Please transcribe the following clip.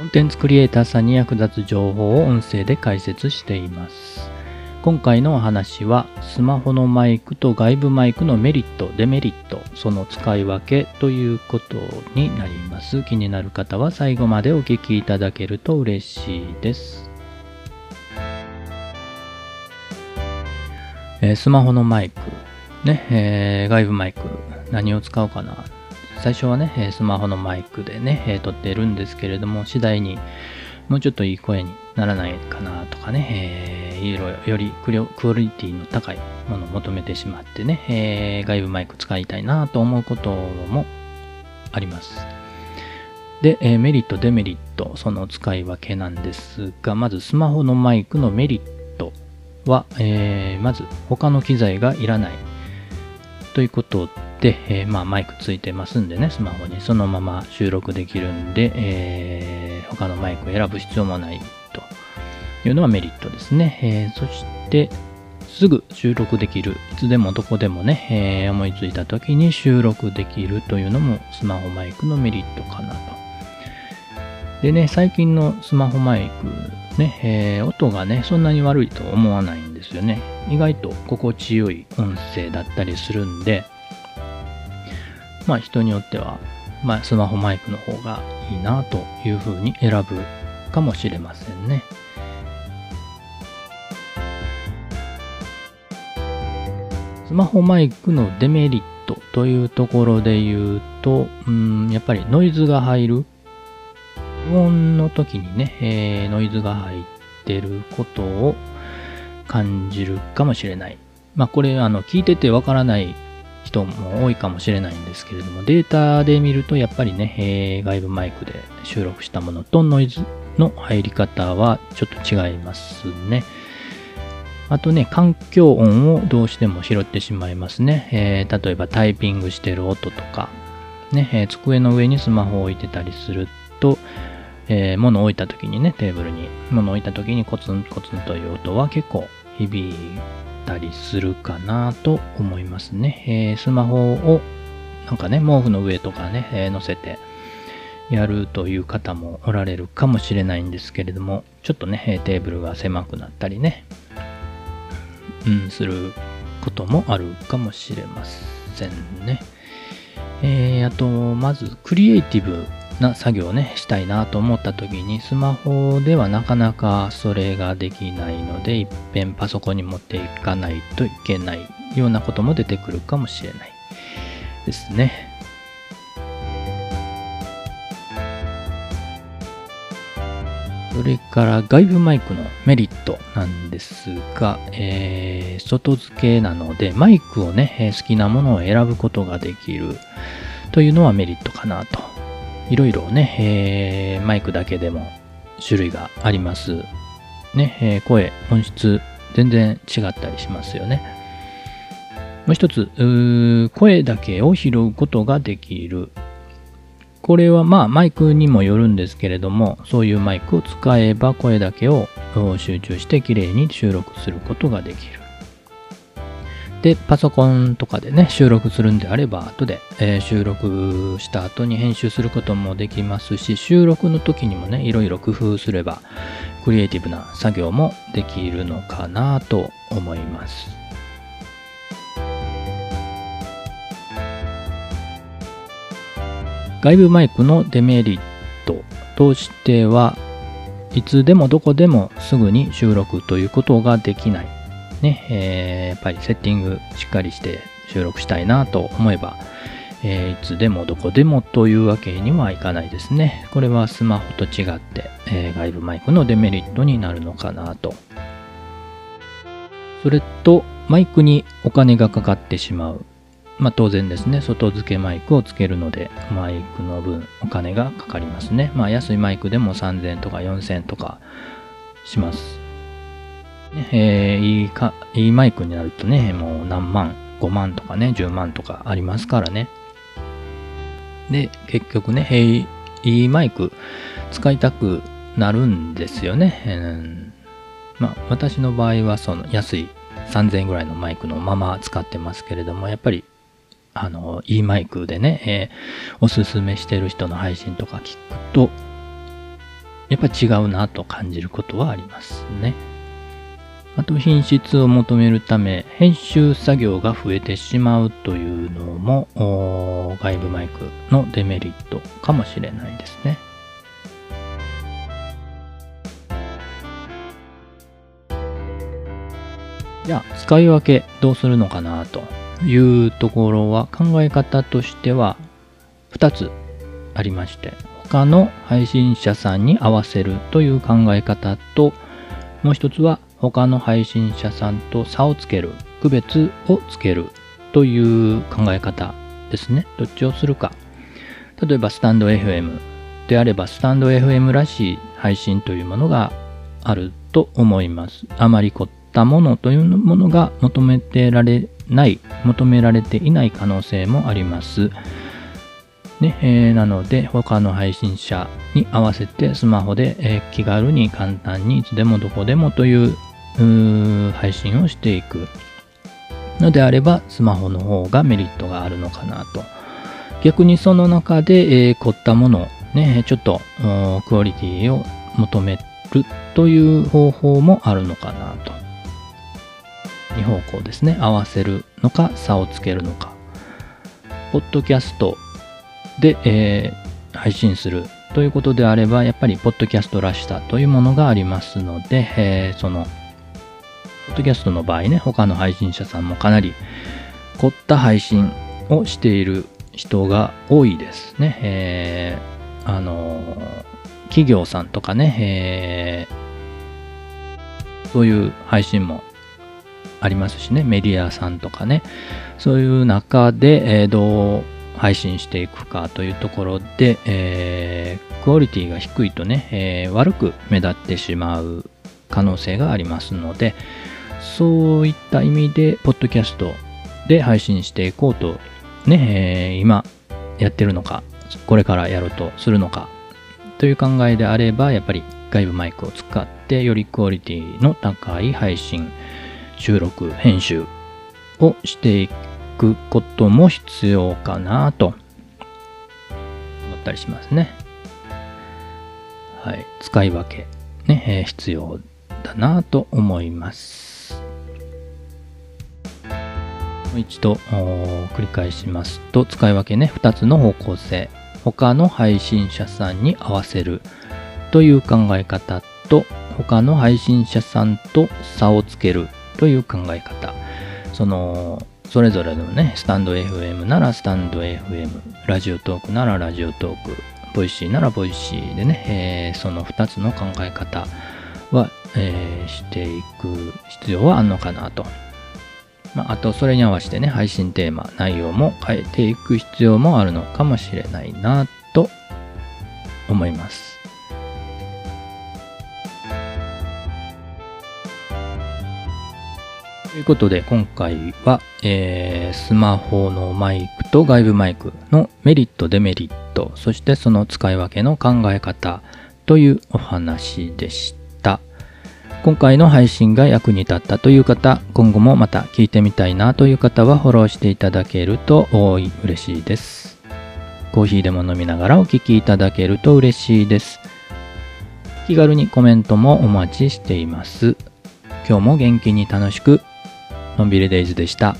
コンテンツクリエイターさんに役立つ情報を音声で解説しています。今回のお話は、スマホのマイクと外部マイクのメリット、デメリット、その使い分けということになります。気になる方は最後までお聞きいただけると嬉しいです。えスマホのマイク、ね、えー外部マイク、何を使うかな。最初はね、スマホのマイクでね、撮ってるんですけれども、次第にもうちょっといい声にならないかなとかね、えーいろいろよりクオクオリティの高いものを求めてしまってね、えー外部マイク使いたいなと思うこともあります。で、えーメリット、デメリット、その使い分けなんですが、まずスマホのマイクのメリットは、えーまず他の機材がいらないということで、えーまあ、マイクついてますんでね、スマホにそのまま収録できるんで、えー他のマイクを選ぶ必要もないというのはメリットですね。えそして、すぐ収録できる。いつでもどこでもね、えー思いついた時に収録できるというのもスマホマイクのメリットかなと。でね、最近のスマホマイク、ね、えー音がね、そんなに悪いと思わないんですよね。意外と心地よい音声だったりするんで、まあ人によっては、まあスマホマイクの方がいいなというふうに選ぶかもしれませんね。スマホマイクのデメリットというところで言うと、うん、やっぱりノイズが入る。無音の時にね、えーノイズが入ってることを感じるかもしれない。まあこれ、あの、聞いててわからない人も多いかもしれないんですけれども、データで見るとやっぱりね、えー外部マイクで収録したものとノイズの入り方はちょっと違いますね。あとね、環境音をどうしても拾ってしまいますね。えー例えばタイピングしてる音とか、ね、えー机の上にスマホを置いてたりすると、えー物を置いた時にね、テーブルに物を置いた時にコツンコツンという音は結構響いたりするかなと思いますね。えースマホをなんかね、毛布の上とかね、えーせてやるという方もおられるかもしれないんですけれども、ちょっとね、テーブルが狭くなったりね、うん、することもあるかもしれませんね。えー、あと、まず、クリエイティブな作業をね、したいなと思った時に、スマホではなかなかそれができないので、いっぺんパソコンに持っていかないといけないようなことも出てくるかもしれないですね。それから外部マイクのメリットなんですが、えー外付けなのでマイクをね、好きなものを選ぶことができるというのはメリットかなと。いろいろね、えーマイクだけでも種類があります。ね、えー声、音質、全然違ったりしますよね。もう一つ、う声だけを拾うことができる。これはまあマイクにもよるんですけれども、そういうマイクを使えば声だけを集中してきれいに収録することができる。で、パソコンとかでね、収録するんであれば、後で、えー収録した後に編集することもできますし、収録の時にもね、いろいろ工夫すれば、クリエイティブな作業もできるのかなと思います。外部マイクのデメリットとしてはいつでもどこでもすぐに収録ということができない。ね、えーやっぱりセッティングしっかりして収録したいなと思えば、えーいつでもどこでもというわけにはいかないですね。これはスマホと違って、えー外部マイクのデメリットになるのかなと。それと、マイクにお金がかかってしまう。まあ当然ですね、外付けマイクをつけるので、マイクの分お金がかかりますね。まあ安いマイクでも3000とか4000とかします。ねえーいいか、いいマイクになるとね、もう何万、5万とかね、10万とかありますからね。で、結局ね、えーいいマイク使いたくなるんですよね。うんまあ私の場合はその安い3000円ぐらいのマイクのまま使ってますけれども、やっぱりあの、いいマイクでね、えーおすすめしてる人の配信とか聞くと、やっぱ違うなと感じることはありますね。あと品質を求めるため編集作業が増えてしまうというのも外部マイクのデメリットかもしれないですね。じゃあ使い分けどうするのかなというところは考え方としては2つありまして他の配信者さんに合わせるという考え方ともう一つは他の配信者さんと差をつける区別をつけるという考え方ですね。どっちをするか。例えばスタンド FM であればスタンド FM らしい配信というものがあると思います。あまり凝ったものというものが求めてられない求められていない可能性もあります。ねえー、なので他の配信者に合わせてスマホで、えー、気軽に簡単にいつでもどこでもという配信をしていく。のであればスマホの方がメリットがあるのかなと。逆にその中で、えー、凝ったものねちょっとクオリティを求めるという方法もあるのかなと。2方向ですね。合わせるのか差をつけるのか。ポッドキャストで、えー、配信するということであれば、やっぱり、ポッドキャストらしさというものがありますので、えー、その、ポッドキャストの場合ね、他の配信者さんもかなり凝った配信をしている人が多いですね。えー、あの企業さんとかね、えー、そういう配信もありますしね、メディアさんとかね、そういう中で、えー、どう配信していくかというところで、えー、クオリティが低いとね、えー、悪く目立ってしまう可能性がありますので、そういった意味で、ポッドキャストで配信していこうと、ね、えー、今やってるのか、これからやろうとするのか、という考えであれば、やっぱり外部マイクを使って、よりクオリティの高い配信、収録、編集をしていくことも必要かなと思ったりしますね。はい。使い分け、ね、え、必要だなと思います。一度繰り返しますと、使い分けね、2つの方向性。他の配信者さんに合わせるという考え方と、他の配信者さんと差をつけるという考え方。そのそれぞれのね、スタンド FM ならスタンド FM、ラジオトークならラジオトーク、ボイシーならボイシーでね、えー、その2つの考え方は、えー、していく必要はあるのかなと。まあ、あと、それに合わせてね、配信テーマ、内容も変えていく必要もあるのかもしれないなと思います。ということで、今回は、えー、スマホのマイクと外部マイクのメリット、デメリット、そしてその使い分けの考え方というお話でした。今回の配信が役に立ったという方、今後もまた聞いてみたいなという方はフォローしていただけると多い嬉しいです。コーヒーでも飲みながらお聴きいただけると嬉しいです。気軽にコメントもお待ちしています。今日も元気に楽しくのんびりデイズでした。